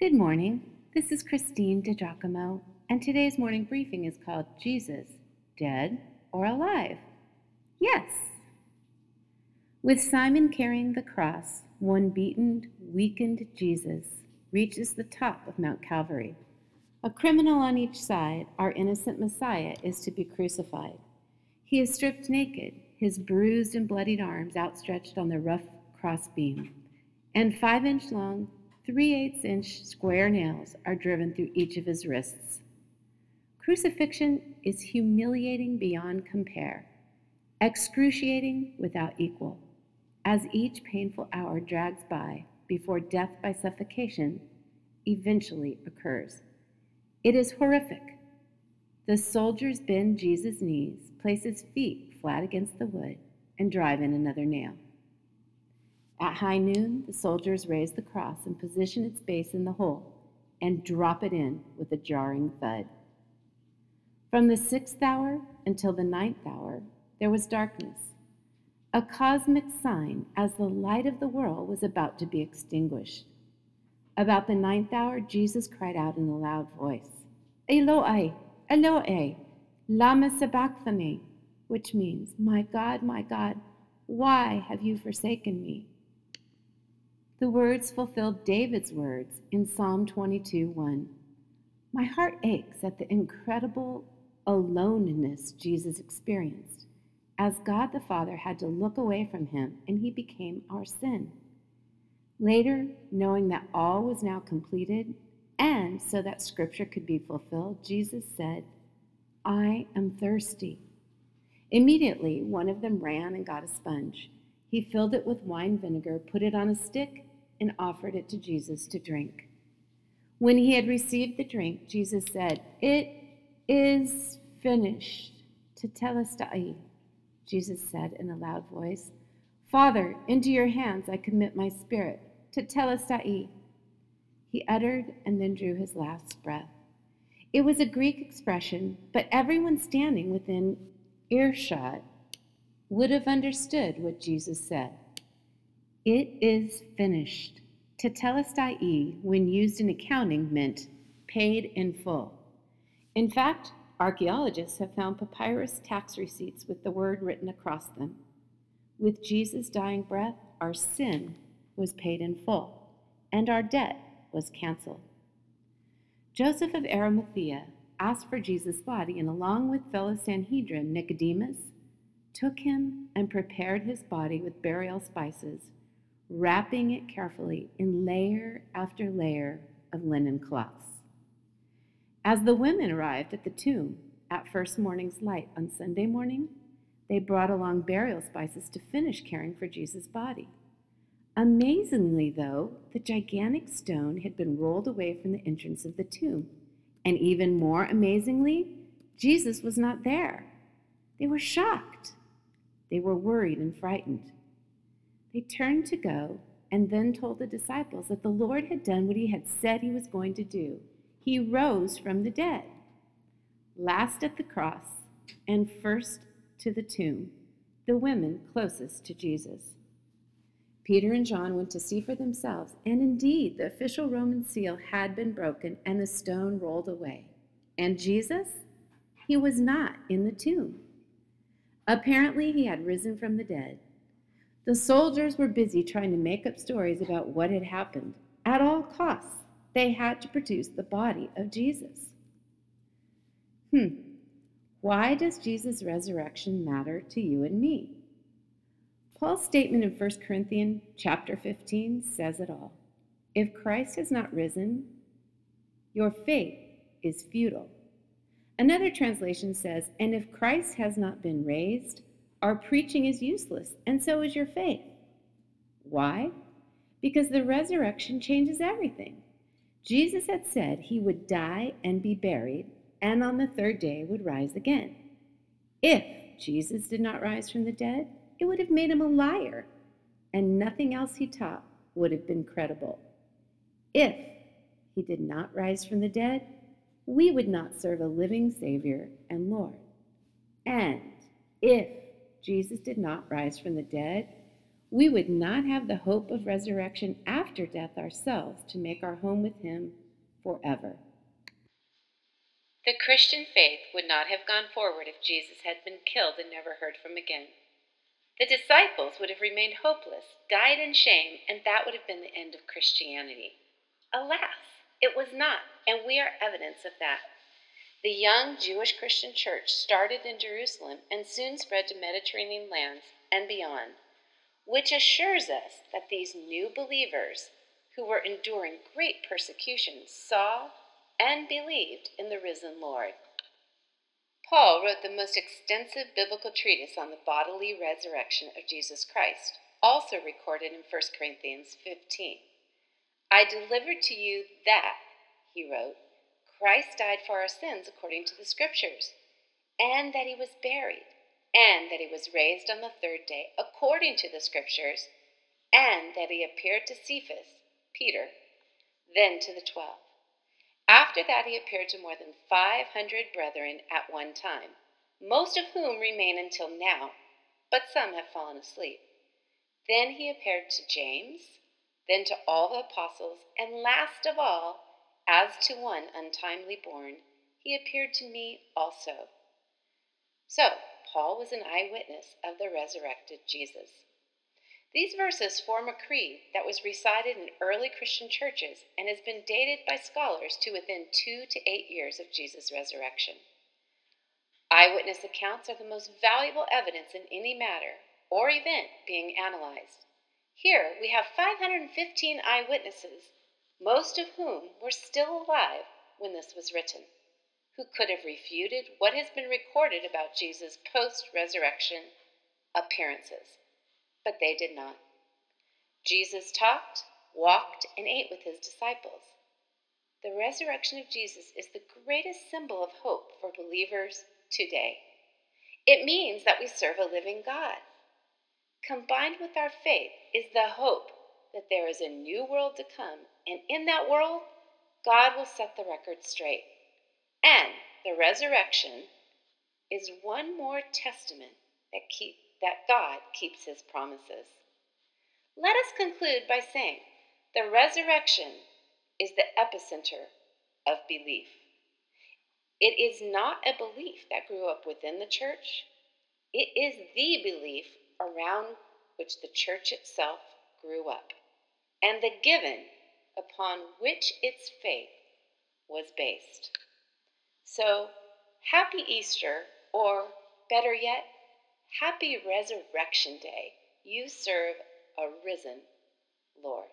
Good morning. This is Christine DiGiacomo, and today's morning briefing is called Jesus, Dead or Alive? Yes. With Simon carrying the cross, one beaten, weakened Jesus reaches the top of Mount Calvary. A criminal on each side, our innocent Messiah is to be crucified. He is stripped naked, his bruised and bloodied arms outstretched on the rough crossbeam, and five inch long, 3 8 inch square nails are driven through each of his wrists. Crucifixion is humiliating beyond compare, excruciating without equal, as each painful hour drags by before death by suffocation eventually occurs. It is horrific. The soldiers bend Jesus' knees, place his feet flat against the wood, and drive in another nail. At high noon, the soldiers raise the cross and position its base in the hole and drop it in with a jarring thud. From the sixth hour until the ninth hour, there was darkness, a cosmic sign as the light of the world was about to be extinguished. About the ninth hour, Jesus cried out in a loud voice, Eloi, Eloi, lama sabachthani, which means, My God, my God, why have you forsaken me? The words fulfilled David's words in Psalm 22 1. My heart aches at the incredible aloneness Jesus experienced, as God the Father had to look away from him and he became our sin. Later, knowing that all was now completed, and so that scripture could be fulfilled, Jesus said, I am thirsty. Immediately, one of them ran and got a sponge. He filled it with wine vinegar, put it on a stick, and offered it to Jesus to drink. When he had received the drink, Jesus said, It is finished. Tetelestai, Jesus said in a loud voice. Father, into your hands I commit my spirit. Tetelestai. He uttered and then drew his last breath. It was a Greek expression, but everyone standing within earshot would have understood what Jesus said. It is finished. Tetelestai, when used in accounting, meant paid in full. In fact, archaeologists have found papyrus tax receipts with the word written across them. With Jesus' dying breath, our sin was paid in full, and our debt was canceled. Joseph of Arimathea asked for Jesus' body, and along with fellow Sanhedrin Nicodemus, took him and prepared his body with burial spices wrapping it carefully in layer after layer of linen cloths. As the women arrived at the tomb at first morning's light on Sunday morning, they brought along burial spices to finish caring for Jesus' body. Amazingly, though, the gigantic stone had been rolled away from the entrance of the tomb. And even more amazingly, Jesus was not there. They were shocked. They were worried and frightened. They turned to go and then told the disciples that the Lord had done what he had said he was going to do. He rose from the dead, last at the cross, and first to the tomb, the women closest to Jesus. Peter and John went to see for themselves, and indeed the official Roman seal had been broken and the stone rolled away. And Jesus? He was not in the tomb. Apparently, he had risen from the dead. The soldiers were busy trying to make up stories about what had happened. At all costs, they had to produce the body of Jesus. Hmm, why does Jesus' resurrection matter to you and me? Paul's statement in 1 Corinthians chapter 15 says it all. If Christ has not risen, your faith is futile. Another translation says, and if Christ has not been raised, our preaching is useless, and so is your faith. Why? Because the resurrection changes everything. Jesus had said he would die and be buried, and on the third day would rise again. If Jesus did not rise from the dead, it would have made him a liar, and nothing else he taught would have been credible. If he did not rise from the dead, we would not serve a living Savior and Lord. And if Jesus did not rise from the dead, we would not have the hope of resurrection after death ourselves to make our home with Him forever. The Christian faith would not have gone forward if Jesus had been killed and never heard from again. The disciples would have remained hopeless, died in shame, and that would have been the end of Christianity. Alas, it was not, and we are evidence of that. The young Jewish Christian church started in Jerusalem and soon spread to Mediterranean lands and beyond, which assures us that these new believers who were enduring great persecution saw and believed in the risen Lord. Paul wrote the most extensive biblical treatise on the bodily resurrection of Jesus Christ, also recorded in 1 Corinthians 15. I delivered to you that, he wrote, Christ died for our sins according to the Scriptures, and that he was buried, and that he was raised on the third day according to the Scriptures, and that he appeared to Cephas, Peter, then to the twelve. After that, he appeared to more than 500 brethren at one time, most of whom remain until now, but some have fallen asleep. Then he appeared to James, then to all the apostles, and last of all, as to one untimely born, he appeared to me also. So, Paul was an eyewitness of the resurrected Jesus. These verses form a creed that was recited in early Christian churches and has been dated by scholars to within two to eight years of Jesus' resurrection. Eyewitness accounts are the most valuable evidence in any matter or event being analyzed. Here we have 515 eyewitnesses most of whom were still alive when this was written, who could have refuted what has been recorded about Jesus' post resurrection appearances. But they did not. Jesus talked, walked, and ate with his disciples. The resurrection of Jesus is the greatest symbol of hope for believers today. It means that we serve a living God. Combined with our faith is the hope that there is a new world to come, and in that world, God will set the record straight. And the resurrection is one more testament that, keep, that God keeps his promises. Let us conclude by saying the resurrection is the epicenter of belief. It is not a belief that grew up within the church, it is the belief around which the church itself grew up and the given upon which its faith was based. So, happy Easter, or better yet, happy Resurrection Day. You serve a risen Lord.